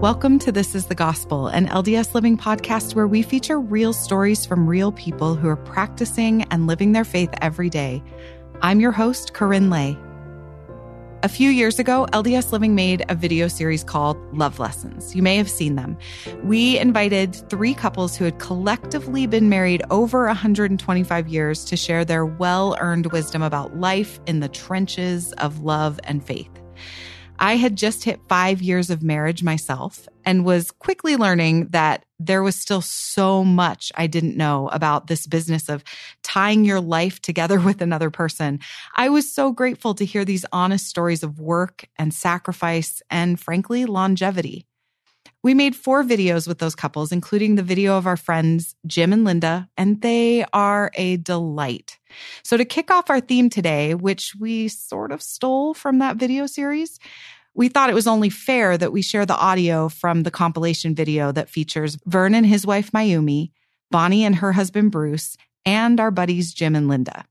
Welcome to This is the Gospel, an LDS Living podcast where we feature real stories from real people who are practicing and living their faith every day. I'm your host, KaRyn Lay. A few years ago, LDS Living made a video series called Love Lessons. You may have seen them. We invited three couples who had collectively been married over 125 years to share their well earned wisdom about life in the trenches of love and faith. I had just hit five years of marriage myself and was quickly learning that there was still so much I didn't know about this business of tying your life together with another person. I was so grateful to hear these honest stories of work and sacrifice and frankly, longevity. We made four videos with those couples, including the video of our friends Jim and Linda, and they are a delight. So, to kick off our theme today, which we sort of stole from that video series, we thought it was only fair that we share the audio from the compilation video that features Vern and his wife Mayumi, Bonnie and her husband Bruce, and our buddies Jim and Linda.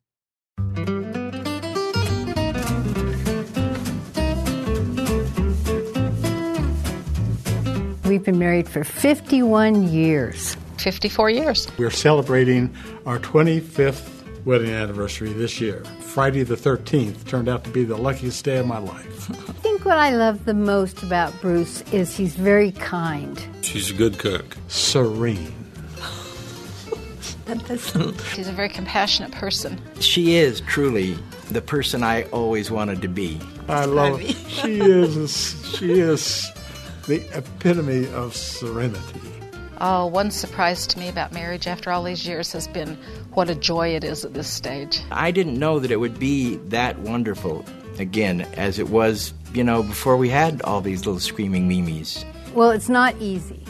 We've been married for 51 years. 54 years. We're celebrating our 25th wedding anniversary this year. Friday the 13th turned out to be the luckiest day of my life. I think what I love the most about Bruce is he's very kind. She's a good cook. Serene. She's a very compassionate person. She is truly the person I always wanted to be. I love it. She is she is the epitome of serenity. Oh, one surprise to me about marriage after all these years has been what a joy it is at this stage. I didn't know that it would be that wonderful again as it was, you know, before we had all these little screaming mimes. Well, it's not easy.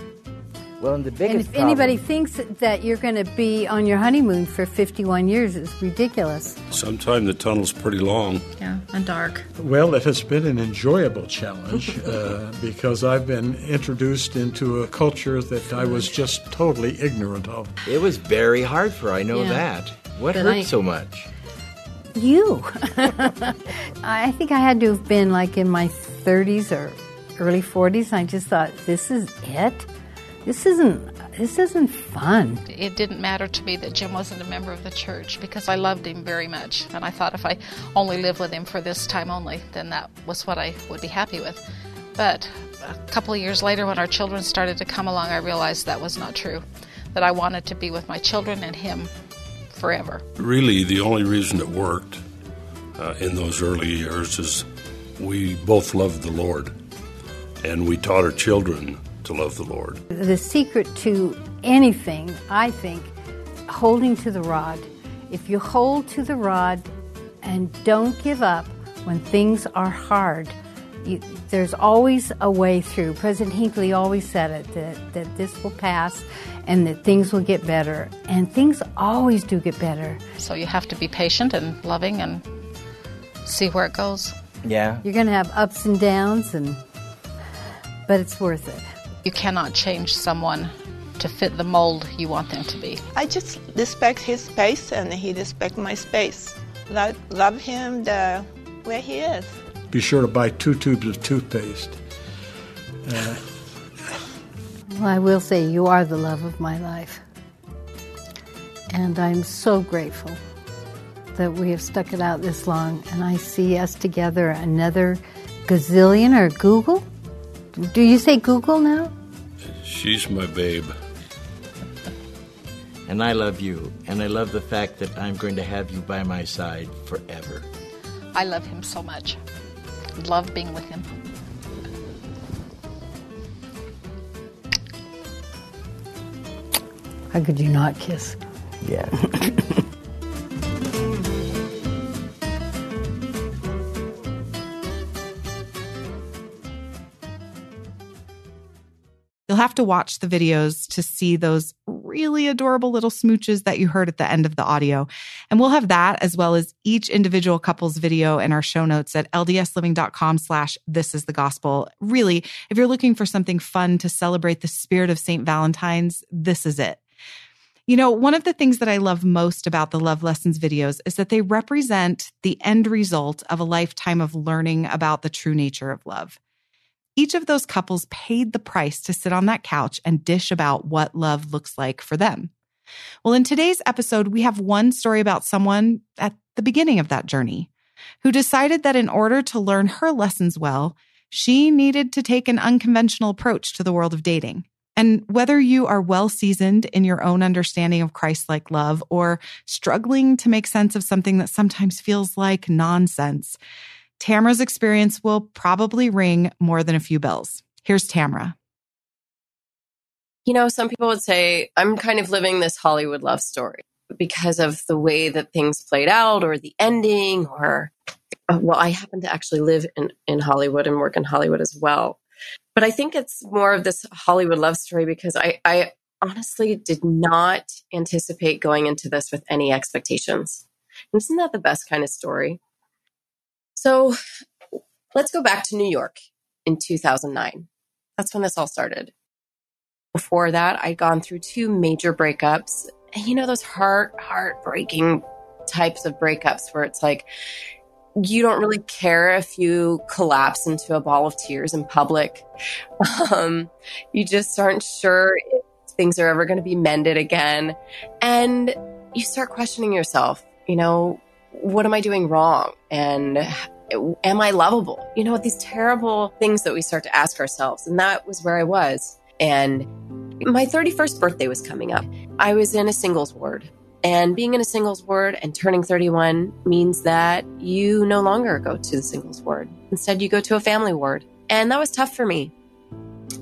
Well, and the And biggest if anybody thinks that you're going to be on your honeymoon for 51 years, it's ridiculous. Sometimes the tunnel's pretty long. Yeah, and dark. Well, it has been an enjoyable challenge uh, because I've been introduced into a culture that I was just totally ignorant of. it was very hard for I know Yeah. that. What But hurt I- so much? You. I think I had to have been like in my 30s or early 40s. I just thought, this is it? This isn't. This isn't fun. It didn't matter to me that Jim wasn't a member of the church because I loved him very much. And I thought if I only lived with him for this time only, then that was what I would be happy with. But a couple of years later, when our children started to come along, I realized that was not true. That I wanted to be with my children and him forever. Really, the only reason it worked uh, in those early years is we both loved the Lord, and we taught our children to love the Lord. The secret to anything, I think, holding to the rod. If you hold to the rod and don't give up when things are hard, you, there's always a way through. President Hinckley always said it that, that this will pass and that things will get better. And things always do get better. So you have to be patient and loving and see where it goes. Yeah. You're going to have ups and downs, and but it's worth it. You cannot change someone to fit the mold you want them to be. I just respect his space and he respect my space. Lo- love him the way he is. Be sure to buy two tubes of toothpaste. Well, I will say you are the love of my life. And I'm so grateful that we have stuck it out this long and I see us together another gazillion or Google. Do you say Google now? She's my babe. And I love you. And I love the fact that I'm going to have you by my side forever. I love him so much. Love being with him. How could you not kiss? Yeah. You'll have to watch the videos to see those really adorable little smooches that you heard at the end of the audio. And we'll have that as well as each individual couple's video in our show notes at ldsliving.com slash this is the gospel. Really, if you're looking for something fun to celebrate the spirit of St. Valentine's, this is it. You know, one of the things that I love most about the Love Lessons videos is that they represent the end result of a lifetime of learning about the true nature of love. Each of those couples paid the price to sit on that couch and dish about what love looks like for them. Well, in today's episode, we have one story about someone at the beginning of that journey who decided that in order to learn her lessons well, she needed to take an unconventional approach to the world of dating. And whether you are well seasoned in your own understanding of Christ like love or struggling to make sense of something that sometimes feels like nonsense, Tamara's experience will probably ring more than a few bells. Here's Tamara. You know, some people would say, I'm kind of living this Hollywood love story because of the way that things played out or the ending or uh, well i happen to actually live in, in hollywood and work in hollywood as well but i think it's more of this hollywood love story because i, I honestly did not anticipate going into this with any expectations isn't that the best kind of story so let's go back to new york in 2009 that's when this all started before that i'd gone through two major breakups you know those heart heartbreaking types of breakups where it's like you don't really care if you collapse into a ball of tears in public. Um, you just aren't sure if things are ever going to be mended again. And you start questioning yourself, you know, what am I doing wrong? And am I lovable? You know, these terrible things that we start to ask ourselves. And that was where I was. And my 31st birthday was coming up. I was in a singles ward. And being in a singles ward and turning 31 means that you no longer go to the singles ward. Instead, you go to a family ward. And that was tough for me.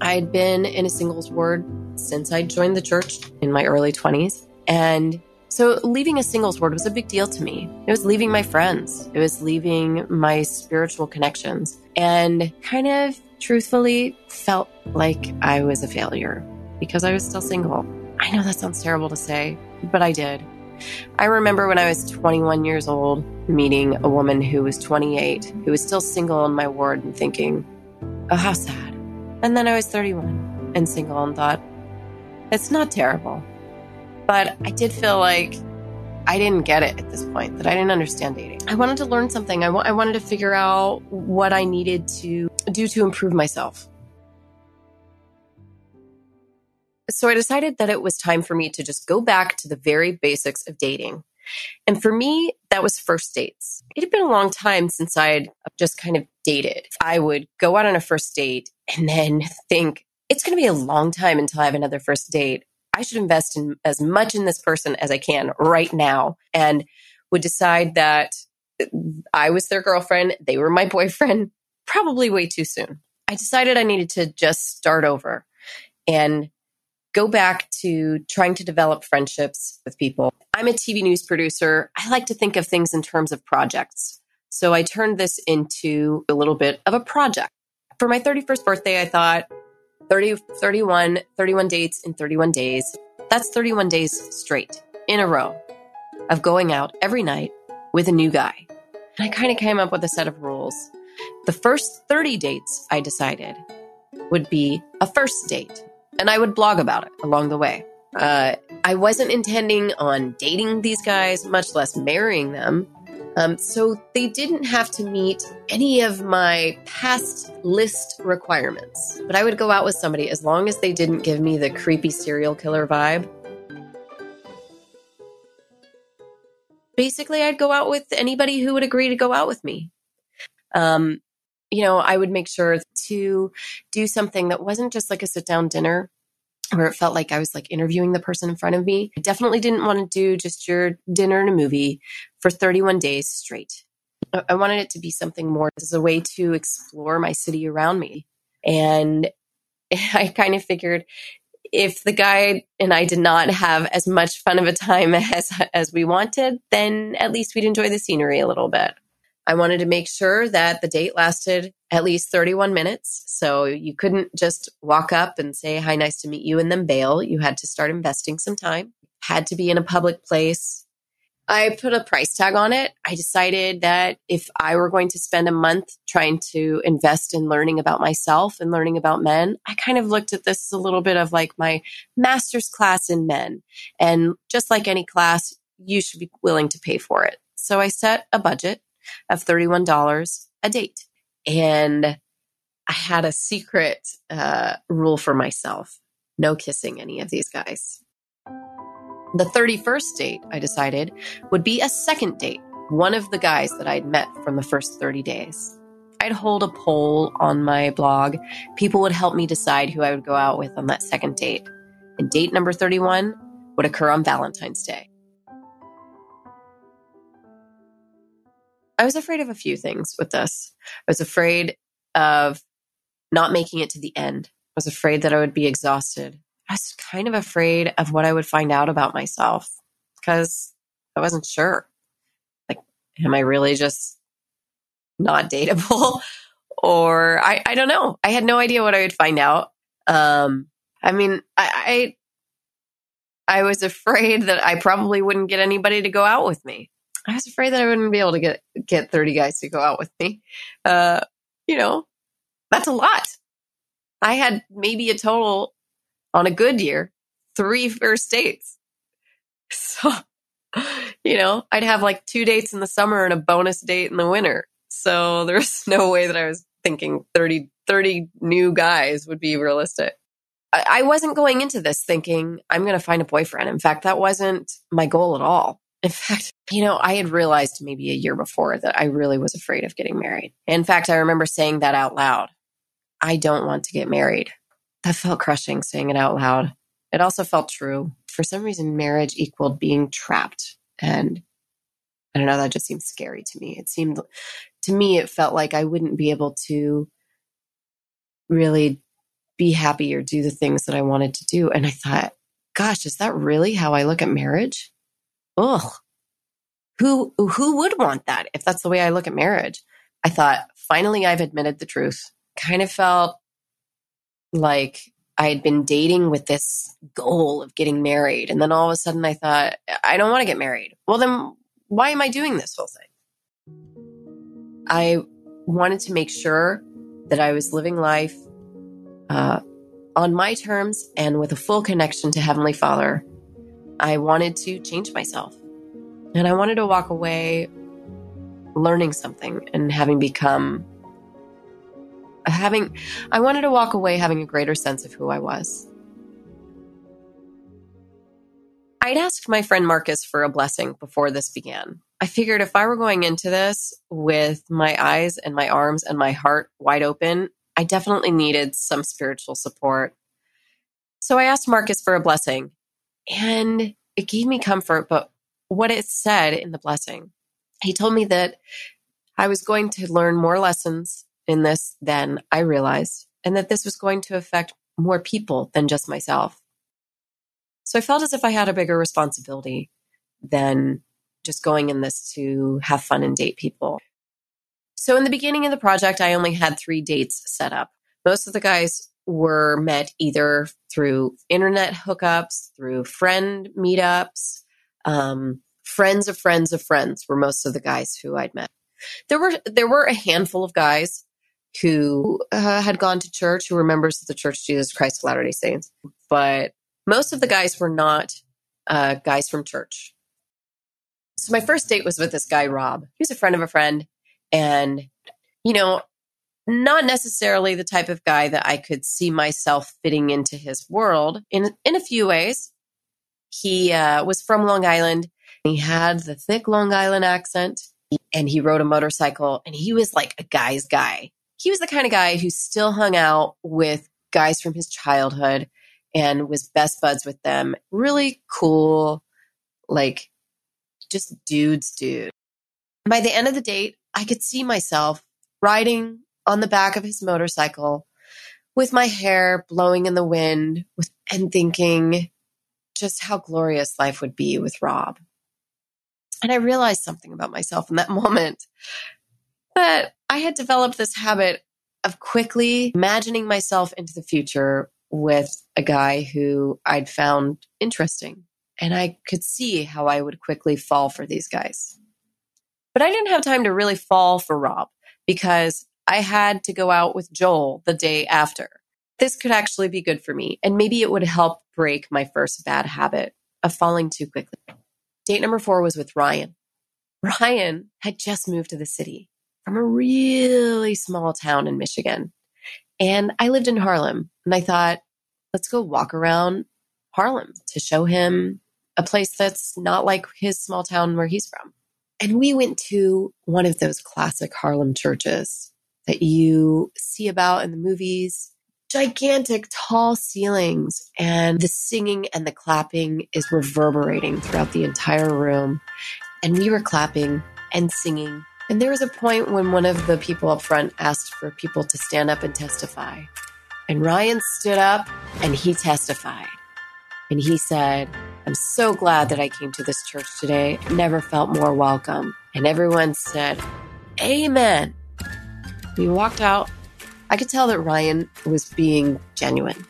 I'd been in a singles ward since I joined the church in my early 20s. And so leaving a singles ward was a big deal to me. It was leaving my friends, it was leaving my spiritual connections, and kind of truthfully felt like I was a failure because I was still single. I know that sounds terrible to say, but I did. I remember when I was 21 years old meeting a woman who was 28, who was still single in my ward and thinking, oh, how sad. And then I was 31 and single and thought, it's not terrible. But I did feel like I didn't get it at this point, that I didn't understand dating. I wanted to learn something. I, w- I wanted to figure out what I needed to do to improve myself. So I decided that it was time for me to just go back to the very basics of dating. And for me, that was first dates. It had been a long time since I had just kind of dated. I would go out on a first date and then think, it's going to be a long time until I have another first date. I should invest in as much in this person as I can right now and would decide that I was their girlfriend, they were my boyfriend, probably way too soon. I decided I needed to just start over and go back to trying to develop friendships with people. I'm a TV news producer. I like to think of things in terms of projects. So I turned this into a little bit of a project. For my 31st birthday, I thought 30, 31, 31 dates in 31 days. That's 31 days straight in a row of going out every night with a new guy. And I kind of came up with a set of rules. The first 30 dates I decided would be a first date and I would blog about it along the way. Uh, I wasn't intending on dating these guys, much less marrying them. Um, so they didn't have to meet any of my past list requirements. But I would go out with somebody as long as they didn't give me the creepy serial killer vibe. Basically, I'd go out with anybody who would agree to go out with me. Um, you know, I would make sure to do something that wasn't just like a sit down dinner where it felt like I was like interviewing the person in front of me. I definitely didn't want to do just your dinner and a movie for 31 days straight. I wanted it to be something more as a way to explore my city around me. And I kind of figured if the guy and I did not have as much fun of a time as as we wanted, then at least we'd enjoy the scenery a little bit. I wanted to make sure that the date lasted at least 31 minutes. So you couldn't just walk up and say, Hi, nice to meet you, and then bail. You had to start investing some time, had to be in a public place. I put a price tag on it. I decided that if I were going to spend a month trying to invest in learning about myself and learning about men, I kind of looked at this as a little bit of like my master's class in men. And just like any class, you should be willing to pay for it. So I set a budget of $31 a date. And I had a secret uh, rule for myself no kissing any of these guys. The 31st date, I decided, would be a second date, one of the guys that I'd met from the first 30 days. I'd hold a poll on my blog. People would help me decide who I would go out with on that second date. And date number 31 would occur on Valentine's Day. I was afraid of a few things with this. I was afraid of not making it to the end. I was afraid that I would be exhausted. I was kind of afraid of what I would find out about myself because I wasn't sure. Like, am I really just not dateable? or I, I don't know. I had no idea what I would find out. Um, I mean, I, I, I was afraid that I probably wouldn't get anybody to go out with me. I was afraid that I wouldn't be able to get get 30 guys to go out with me. Uh, you know, that's a lot. I had maybe a total on a good year, three first dates. So, you know, I'd have like two dates in the summer and a bonus date in the winter. So there's no way that I was thinking 30, 30 new guys would be realistic. I, I wasn't going into this thinking I'm going to find a boyfriend. In fact, that wasn't my goal at all. In fact, you know, I had realized maybe a year before that I really was afraid of getting married. In fact, I remember saying that out loud. I don't want to get married. That felt crushing saying it out loud. It also felt true. For some reason, marriage equaled being trapped. And I don't know, that just seemed scary to me. It seemed, to me, it felt like I wouldn't be able to really be happy or do the things that I wanted to do. And I thought, gosh, is that really how I look at marriage? Ugh, who, who would want that if that's the way I look at marriage? I thought, finally, I've admitted the truth. Kind of felt like I had been dating with this goal of getting married. And then all of a sudden I thought, I don't want to get married. Well, then why am I doing this whole thing? I wanted to make sure that I was living life uh, on my terms and with a full connection to Heavenly Father I wanted to change myself. And I wanted to walk away learning something and having become having I wanted to walk away having a greater sense of who I was. I'd asked my friend Marcus for a blessing before this began. I figured if I were going into this with my eyes and my arms and my heart wide open, I definitely needed some spiritual support. So I asked Marcus for a blessing and it gave me comfort. But what it said in the blessing, he told me that I was going to learn more lessons in this than I realized, and that this was going to affect more people than just myself. So I felt as if I had a bigger responsibility than just going in this to have fun and date people. So in the beginning of the project, I only had three dates set up. Most of the guys were met either through internet hookups, through friend meetups, um, friends of friends of friends were most of the guys who I'd met. There were there were a handful of guys who uh, had gone to church, who were members of the Church of Jesus Christ of Latter Day Saints, but most of the guys were not uh, guys from church. So my first date was with this guy Rob. He was a friend of a friend, and you know not necessarily the type of guy that I could see myself fitting into his world in in a few ways. He uh, was from Long Island. He had the thick Long Island accent, and he rode a motorcycle. And he was like a guy's guy. He was the kind of guy who still hung out with guys from his childhood and was best buds with them. Really cool, like just dudes, dude. By the end of the date, I could see myself riding on the back of his motorcycle with my hair blowing in the wind and thinking just how glorious life would be with Rob. And I realized something about myself in that moment that I had developed this habit of quickly imagining myself into the future with a guy who I'd found interesting. And I could see how I would quickly fall for these guys. But I didn't have time to really fall for Rob because I had to go out with Joel the day after. This could actually be good for me, and maybe it would help break my first bad habit of falling too quickly. Date number four was with Ryan. Ryan had just moved to the city from a really small town in Michigan. And I lived in Harlem and I thought, let's go walk around Harlem to show him a place that's not like his small town where he's from. And we went to one of those classic Harlem churches that you see about in the movies. Gigantic, tall ceilings, and the singing and the clapping is reverberating throughout the entire room. And we were clapping and singing. And there was a point when one of the people up front asked for people to stand up and testify. And Ryan stood up and he testified. And he said, I'm so glad that I came to this church today. never felt more welcome. And everyone said, Amen. We walked out. I could tell that Ryan was being genuine.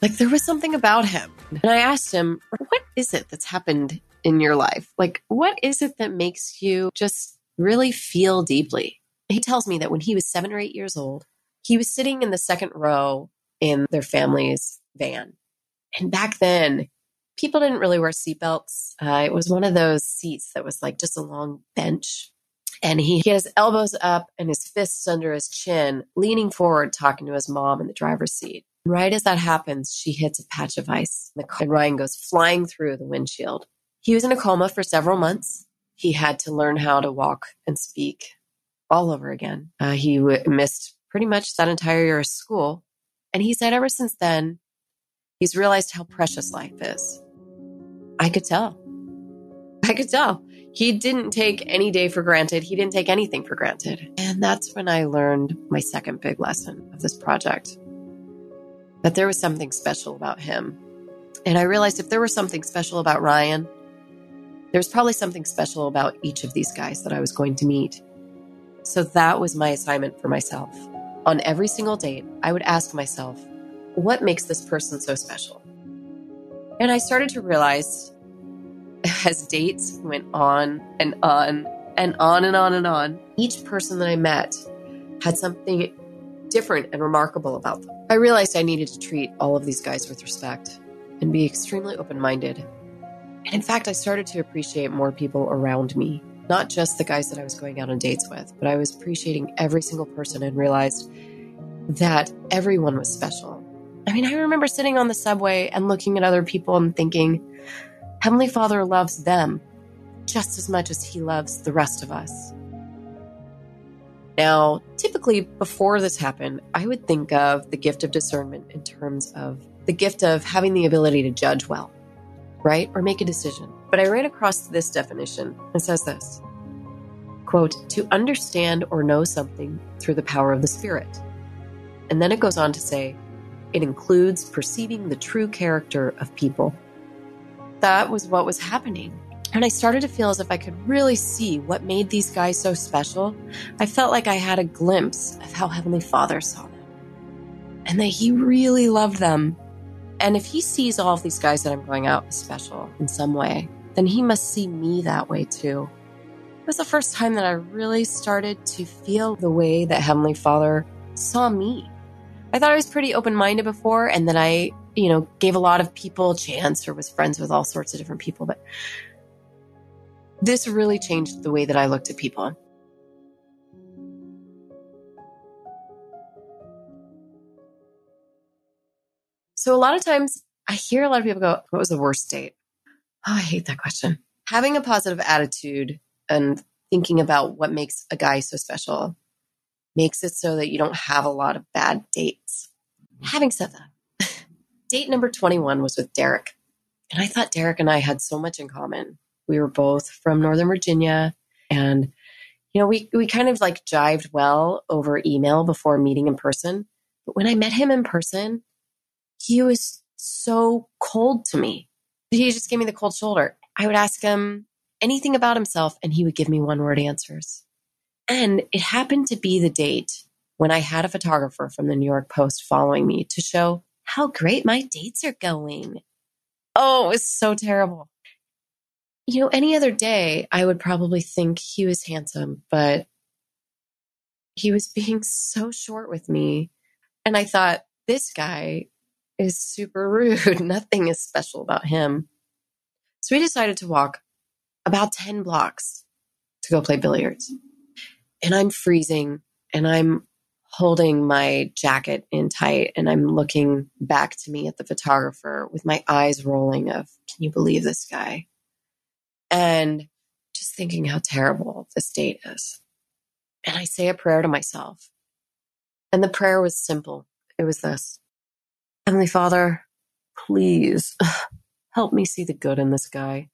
Like there was something about him. And I asked him, What is it that's happened in your life? Like, what is it that makes you just really feel deeply? He tells me that when he was seven or eight years old, he was sitting in the second row in their family's van. And back then, people didn't really wear seatbelts. Uh, it was one of those seats that was like just a long bench. And he, he had his elbows up and his fists under his chin, leaning forward, talking to his mom in the driver's seat. Right as that happens, she hits a patch of ice and Ryan goes flying through the windshield. He was in a coma for several months. He had to learn how to walk and speak all over again. Uh, he w- missed pretty much that entire year of school. And he said ever since then, he's realized how precious life is. I could tell. I could tell. He didn't take any day for granted. He didn't take anything for granted. And that's when I learned my second big lesson of this project that there was something special about him. And I realized if there was something special about Ryan, there was probably something special about each of these guys that I was going to meet. So that was my assignment for myself. On every single date, I would ask myself, what makes this person so special? And I started to realize as dates went on and on and on and on and on, each person that I met had something different and remarkable about them. I realized I needed to treat all of these guys with respect and be extremely open minded. And in fact, I started to appreciate more people around me, not just the guys that I was going out on dates with, but I was appreciating every single person and realized that everyone was special I mean, I remember sitting on the subway and looking at other people and thinking, Heavenly Father loves them just as much as he loves the rest of us. Now, typically before this happened, I would think of the gift of discernment in terms of the gift of having the ability to judge well, right? Or make a decision. But I ran across this definition and says this quote, to understand or know something through the power of the Spirit. And then it goes on to say, it includes perceiving the true character of people. That was what was happening. And I started to feel as if I could really see what made these guys so special. I felt like I had a glimpse of how Heavenly Father saw them and that He really loved them. And if He sees all of these guys that I'm going out with special in some way, then He must see me that way too. It was the first time that I really started to feel the way that Heavenly Father saw me. I thought I was pretty open minded before, and then I, you know, gave a lot of people a chance or was friends with all sorts of different people. But this really changed the way that I looked at people. So a lot of times I hear a lot of people go, What was the worst date? Oh, I hate that question. Having a positive attitude and thinking about what makes a guy so special makes it so that you don't have a lot of bad dates. Having said that, date number 21 was with Derek. And I thought Derek and I had so much in common. We were both from Northern Virginia and you know, we we kind of like jived well over email before meeting in person. But when I met him in person, he was so cold to me. He just gave me the cold shoulder. I would ask him anything about himself and he would give me one word answers. And it happened to be the date when I had a photographer from the New York Post following me to show how great my dates are going. Oh, it was so terrible. You know, any other day, I would probably think he was handsome, but he was being so short with me. And I thought, this guy is super rude. Nothing is special about him. So we decided to walk about 10 blocks to go play billiards and I'm freezing and I'm holding my jacket in tight and I'm looking back to me at the photographer with my eyes rolling of, can you believe this guy? And just thinking how terrible this date is. And I say a prayer to myself. And the prayer was simple. It was this. Heavenly Father, please help me see the good in this guy.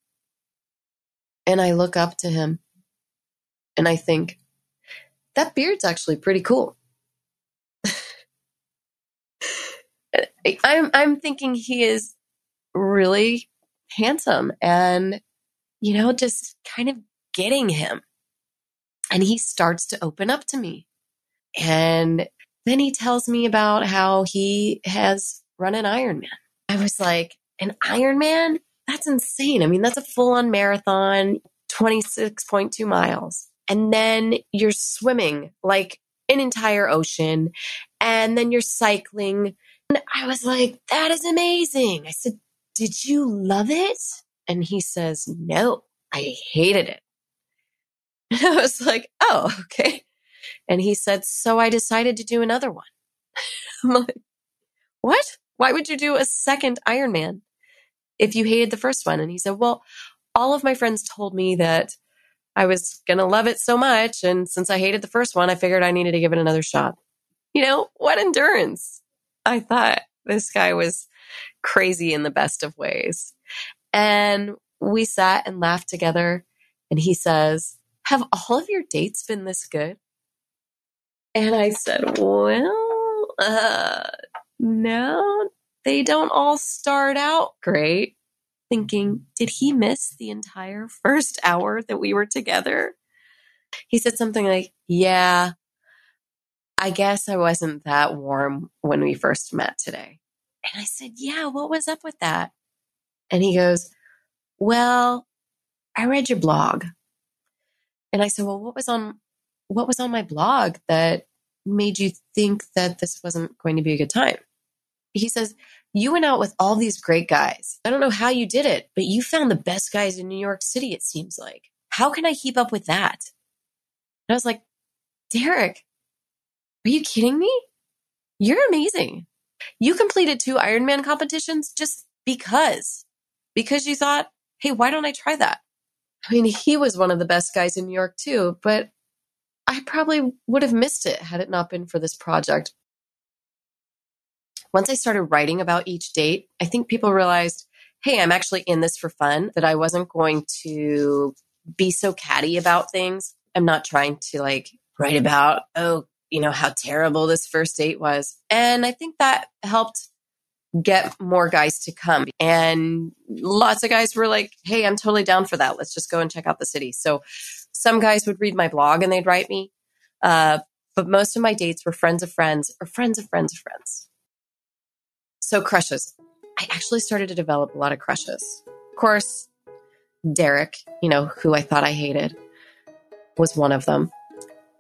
And I look up to him and I think, that beard's actually pretty cool. I'm I'm thinking he is really handsome and you know just kind of getting him. And he starts to open up to me. And then he tells me about how he has run an Ironman. I was like, an Ironman? That's insane. I mean, that's a full on marathon, 26.2 miles. And then you're swimming like an entire ocean. And then you're cycling I was like, that is amazing. I said, did you love it? And he says, no, I hated it. And I was like, oh, okay. And he said, so I decided to do another one. I'm like, what? Why would you do a second Ironman if you hated the first one? And he said, well, all of my friends told me that I was going to love it so much. And since I hated the first one, I figured I needed to give it another shot. You know, what endurance? I thought this guy was crazy in the best of ways. And we sat and laughed together. And he says, Have all of your dates been this good? And I said, Well, uh, no, they don't all start out great. Thinking, did he miss the entire first hour that we were together? He said something like, Yeah, I guess I wasn't that warm when we first met today. And I said, Yeah, what was up with that? And he goes, Well, I read your blog. And I said, Well, what was on what was on my blog that made you think that this wasn't going to be a good time? He says, You went out with all these great guys. I don't know how you did it, but you found the best guys in New York City, it seems like. How can I keep up with that? And I was like, Derek, are you kidding me? You're amazing. You completed two Ironman competitions just because, because you thought, hey, why don't I try that? I mean, he was one of the best guys in New York too, but I probably would have missed it had it not been for this project. Once I started writing about each date, I think people realized, hey, I'm actually in this for fun, that I wasn't going to be so catty about things. I'm not trying to like write about, oh, you know, how terrible this first date was. And I think that helped get more guys to come. And lots of guys were like, Hey, I'm totally down for that. Let's just go and check out the city. So some guys would read my blog and they'd write me. Uh, but most of my dates were friends of friends or friends of friends of friends. So crushes. I actually started to develop a lot of crushes. Of course, Derek, you know, who I thought I hated, was one of them.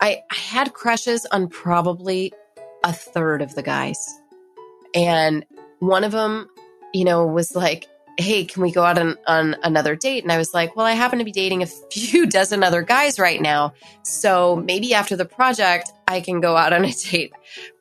I, I had crushes on probably a third of the guys. And one of them, you know, was like, Hey, can we go out on, on another date? And I was like, Well, I happen to be dating a few dozen other guys right now. So maybe after the project, I can go out on a date.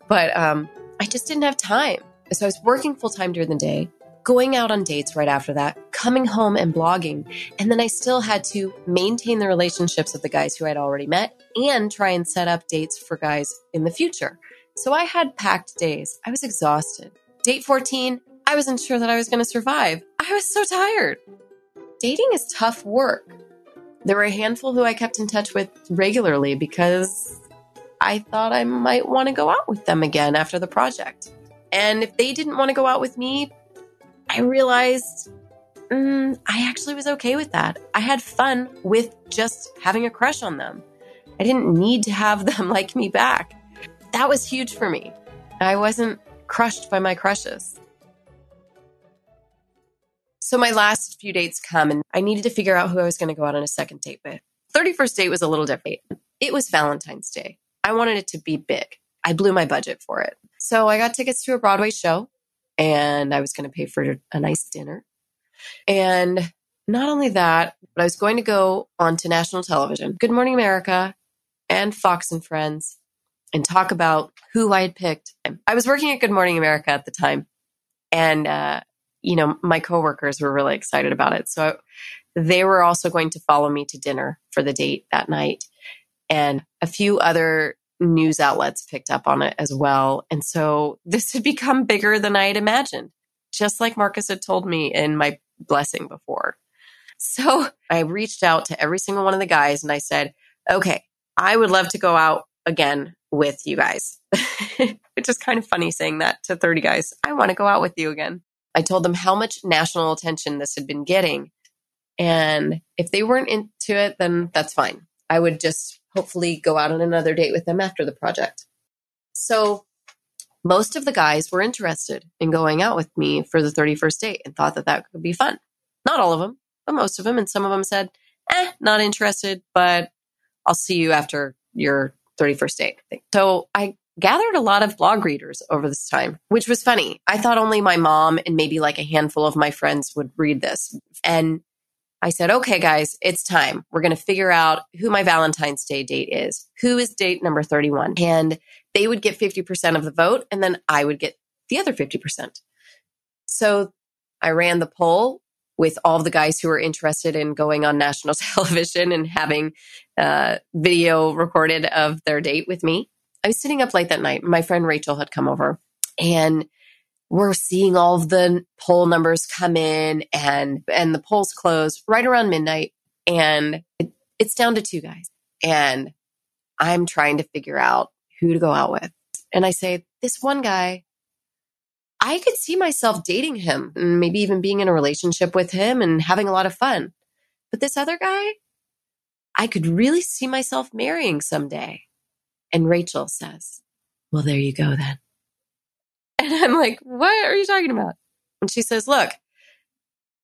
But um, I just didn't have time. So I was working full time during the day going out on dates right after that, coming home and blogging. And then I still had to maintain the relationships of the guys who I'd already met and try and set up dates for guys in the future. So I had packed days. I was exhausted. Date 14, I wasn't sure that I was going to survive. I was so tired. Dating is tough work. There were a handful who I kept in touch with regularly because I thought I might want to go out with them again after the project. And if they didn't want to go out with me, I realized mm, I actually was okay with that. I had fun with just having a crush on them. I didn't need to have them like me back. That was huge for me. I wasn't crushed by my crushes. So my last few dates come and I needed to figure out who I was going to go out on a second date with. 31st date was a little different. It was Valentine's Day. I wanted it to be big. I blew my budget for it. So I got tickets to a Broadway show and I was going to pay for a nice dinner. And not only that, but I was going to go on to national television, Good Morning America and Fox and Friends. and talk about who I had picked. I was working at Good Morning America at the time, and uh, you know my coworkers were really excited about it. So they were also going to follow me to dinner for the date that night, and a few other news outlets picked up on it as well. And so this had become bigger than I had imagined, just like Marcus had told me in my blessing before. So I reached out to every single one of the guys and I said, okay, I would love to go out again with you guys. Which is kind of funny saying that to 30 guys. I want to go out with you again. I told them how much national attention this had been getting. And if they weren't into it, then that's fine. I would just hopefully go out on another date with them after the project. So most of the guys were interested in going out with me for the 31st date and thought that that could be fun. Not all of them, but most of them. And some of them said, eh, not interested, but I'll see you after your 31st date. So I gathered a lot of blog readers over this time, which was funny. I thought only my mom and maybe like a handful of my friends would read this. And I said, okay, guys, it's time. We're going to figure out who my Valentine's Day date is. Who is date number 31? And they would get 50% of the vote, and then I would get the other 50%. So I ran the poll with all the guys who were interested in going on national television and having uh, video recorded of their date with me. I was sitting up late that night. My friend Rachel had come over and we're seeing all of the poll numbers come in and and the polls close right around midnight. And it, it's down to two guys. And i'm trying to figure out who to go out with. And i say this one guy i could see myself dating him and maybe even being in a relationship with him and having a lot of fun. But this other guy i could really see myself marrying someday. And rachel says well there you go then and I'm like, what are you talking about? And she says, look,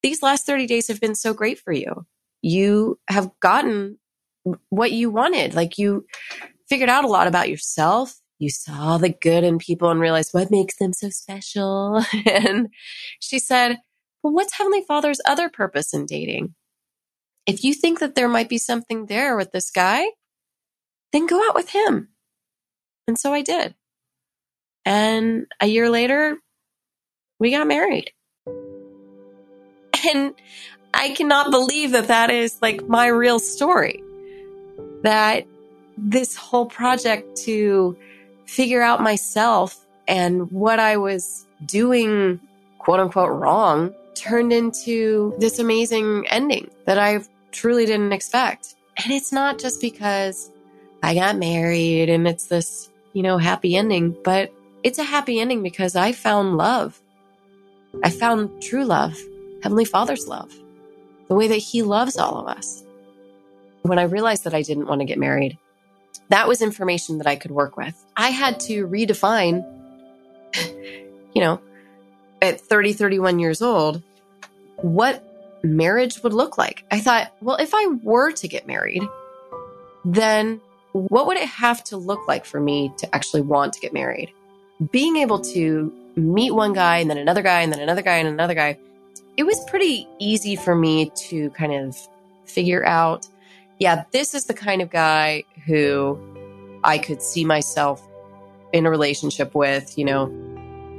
these last 30 days have been so great for you. You have gotten what you wanted. Like you figured out a lot about yourself. You saw the good in people and realized what makes them so special. and she said, well, what's Heavenly Father's other purpose in dating? If you think that there might be something there with this guy, then go out with him. And so I did. And a year later, we got married. And I cannot believe that that is like my real story. That this whole project to figure out myself and what I was doing, quote unquote, wrong turned into this amazing ending that I truly didn't expect. And it's not just because I got married and it's this, you know, happy ending, but it's a happy ending because I found love. I found true love, Heavenly Father's love, the way that He loves all of us. When I realized that I didn't want to get married, that was information that I could work with. I had to redefine, you know, at 30, 31 years old, what marriage would look like. I thought, well, if I were to get married, then what would it have to look like for me to actually want to get married? Being able to meet one guy and then another guy and then another guy and another guy, it was pretty easy for me to kind of figure out, yeah, this is the kind of guy who I could see myself in a relationship with, you know.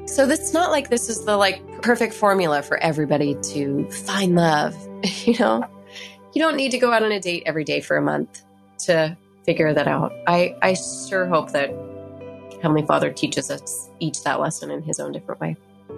So it's not like this is the like perfect formula for everybody to find love, you know. You don't need to go out on a date every day for a month to figure that out. I I sure hope that Heavenly Father teaches us each that lesson in his own different way.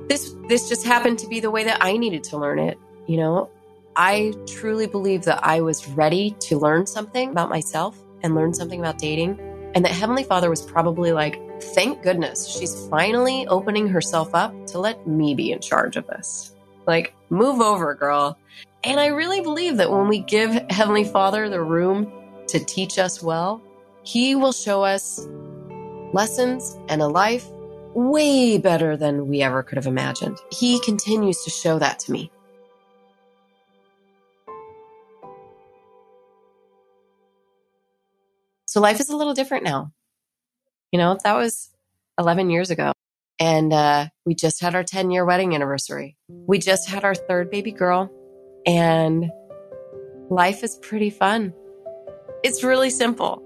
This this just happened to be the way that I needed to learn it, you know. I truly believe that I was ready to learn something about myself and learn something about dating and that Heavenly Father was probably like, "Thank goodness she's finally opening herself up to let me be in charge of this." Like, move over, girl. And I really believe that when we give Heavenly Father the room to teach us well, He will show us lessons, and a life way better than we ever could have imagined. He continues to show that to me. So life is a little different now. You know, that was 11 years ago. And uh, we just had our 10 year wedding anniversary. We just had our third baby girl. And life is pretty fun. It's really simple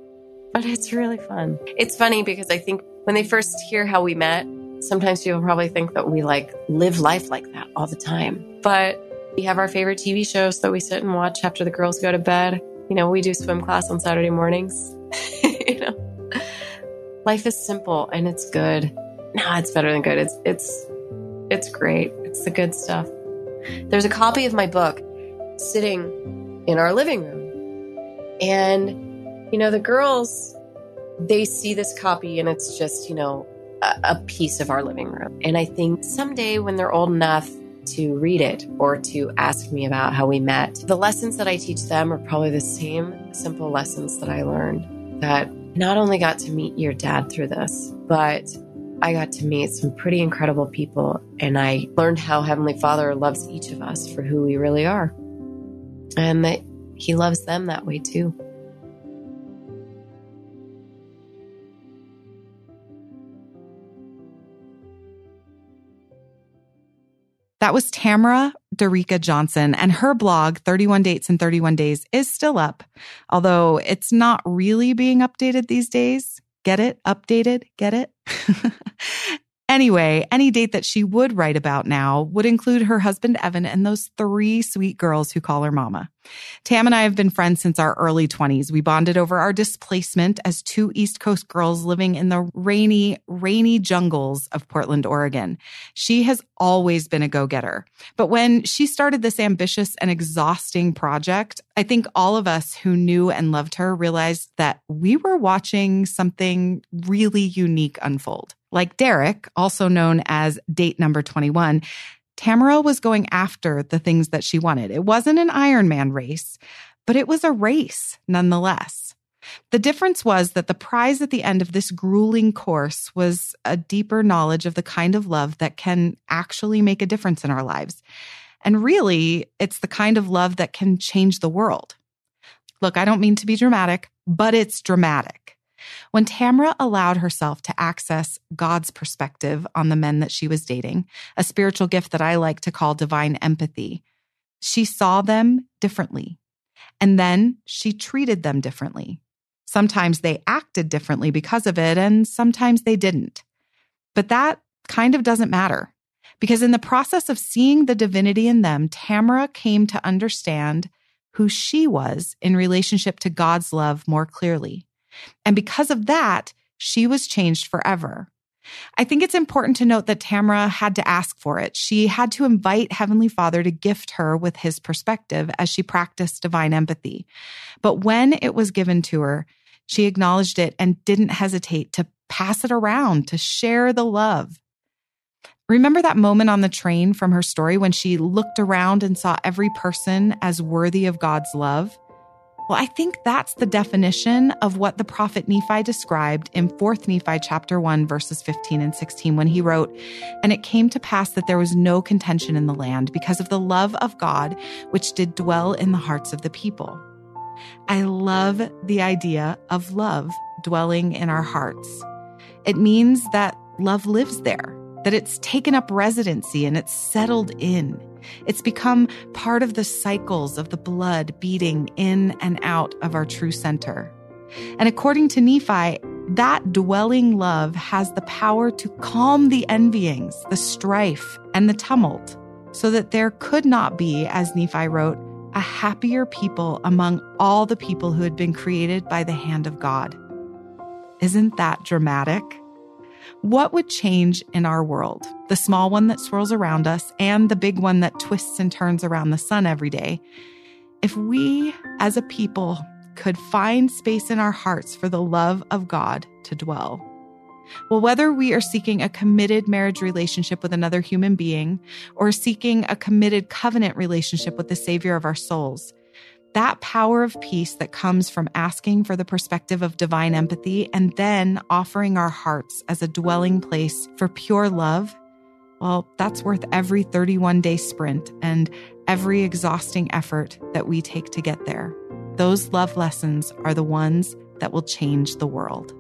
but it's really fun. It's funny because I think when they first hear how we met, sometimes people probably think that we like live life like that all the time. But we have our favorite TV shows that we sit and watch after the girls go to bed. You know, we do swim class on Saturday mornings. you know, life is simple and it's good. No, it's better than good. It's it's it's great. It's the good stuff. There's a copy of my book sitting in our living room. And, you know, the girls, they see this copy and it's just, you know, a, a piece of our living room. And I think someday when they're old enough to read it or to ask me about how we met, the lessons that I teach them are probably the same simple lessons that I learned that not only got to meet your dad through this, but I got to meet some pretty incredible people and I learned how Heavenly Father loves each of us for who we really are and that He loves them that way too. That was Tamara Dorica Johnson, and her blog, 31 Dates in 31 Days, is still up, although it's not really being updated these days. Get it? Updated? Get it? Anyway, any date that she would write about now would include her husband Evan and those three sweet girls who call her mama. Tam and I have been friends since our early 20s. We bonded over our displacement as two East Coast girls living in the rainy, rainy jungles of Portland, Oregon. She has always been a go-getter. But when she started this ambitious and exhausting project, I think all of us who knew and loved her realized that we were watching something really unique unfold. Like Derek, also known as date number 21, Tamara was going after the things that she wanted. It wasn't an Ironman race, but it was a race nonetheless. The difference was that the prize at the end of this grueling course was a deeper knowledge of the kind of love that can actually make a difference in our lives. And really, it's the kind of love that can change the world. Look, I don't mean to be dramatic, but it's dramatic. When Tamara allowed herself to access God's perspective on the men that she was dating, a spiritual gift that I like to call divine empathy, she saw them differently. And then she treated them differently. Sometimes they acted differently because of it, and sometimes they didn't. But that kind of doesn't matter. Because in the process of seeing the divinity in them, Tamara came to understand who she was in relationship to God's love more clearly. And because of that, she was changed forever. I think it's important to note that Tamara had to ask for it. She had to invite Heavenly Father to gift her with his perspective as she practiced divine empathy. But when it was given to her, she acknowledged it and didn't hesitate to pass it around, to share the love. Remember that moment on the train from her story when she looked around and saw every person as worthy of God's love? Well, I think that's the definition of what the prophet Nephi described in 4th Nephi chapter 1 verses 15 and 16 when he wrote, "And it came to pass that there was no contention in the land because of the love of God which did dwell in the hearts of the people." I love the idea of love dwelling in our hearts. It means that love lives there, that it's taken up residency and it's settled in. It's become part of the cycles of the blood beating in and out of our true center. And according to Nephi, that dwelling love has the power to calm the envyings, the strife, and the tumult, so that there could not be, as Nephi wrote, a happier people among all the people who had been created by the hand of God. Isn't that dramatic? What would change in our world? The small one that swirls around us and the big one that twists and turns around the sun every day. If we as a people could find space in our hearts for the love of God to dwell. Well, whether we are seeking a committed marriage relationship with another human being or seeking a committed covenant relationship with the Savior of our souls, that power of peace that comes from asking for the perspective of divine empathy and then offering our hearts as a dwelling place for pure love, well, that's worth every 31 day sprint and every exhausting effort that we take to get there. Those love lessons are the ones that will change the world.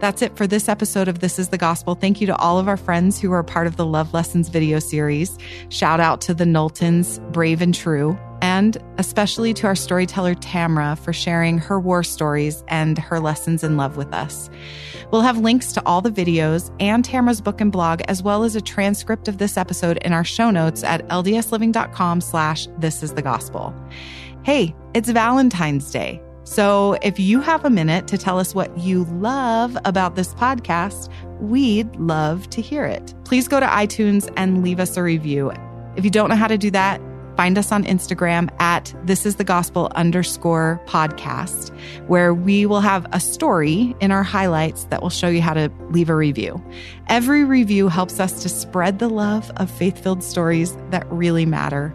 That's it for this episode of This is the Gospel. Thank you to all of our friends who are part of the Love Lessons video series. Shout out to the Knowltons, Brave and True, and especially to our storyteller Tamra for sharing her war stories and her lessons in love with us. We'll have links to all the videos and Tamra's book and blog, as well as a transcript of this episode in our show notes at ldsliving.com slash this is the gospel. Hey, it's Valentine's Day. So if you have a minute to tell us what you love about this podcast, we'd love to hear it. Please go to iTunes and leave us a review. If you don't know how to do that, find us on Instagram at this is the gospel underscore podcast, where we will have a story in our highlights that will show you how to leave a review. Every review helps us to spread the love of faith filled stories that really matter.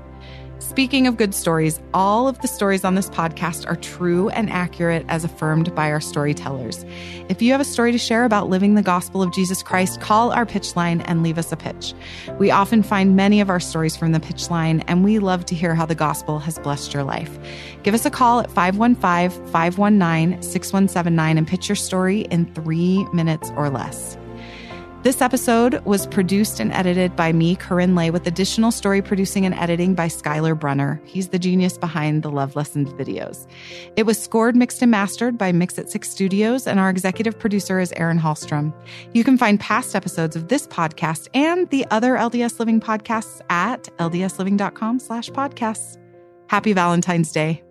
Speaking of good stories, all of the stories on this podcast are true and accurate as affirmed by our storytellers. If you have a story to share about living the gospel of Jesus Christ, call our pitch line and leave us a pitch. We often find many of our stories from the pitch line, and we love to hear how the gospel has blessed your life. Give us a call at 515 519 6179 and pitch your story in three minutes or less. This episode was produced and edited by me, KaRyn Lay, with additional story producing and editing by Skylar Brunner. He's the genius behind the Love Lessons videos. It was scored, mixed, and mastered by Mix at Six Studios, and our executive producer is Erin Hallstrom. You can find past episodes of this podcast and the other LDS Living podcasts at ldsliving.com slash podcasts. Happy Valentine's Day.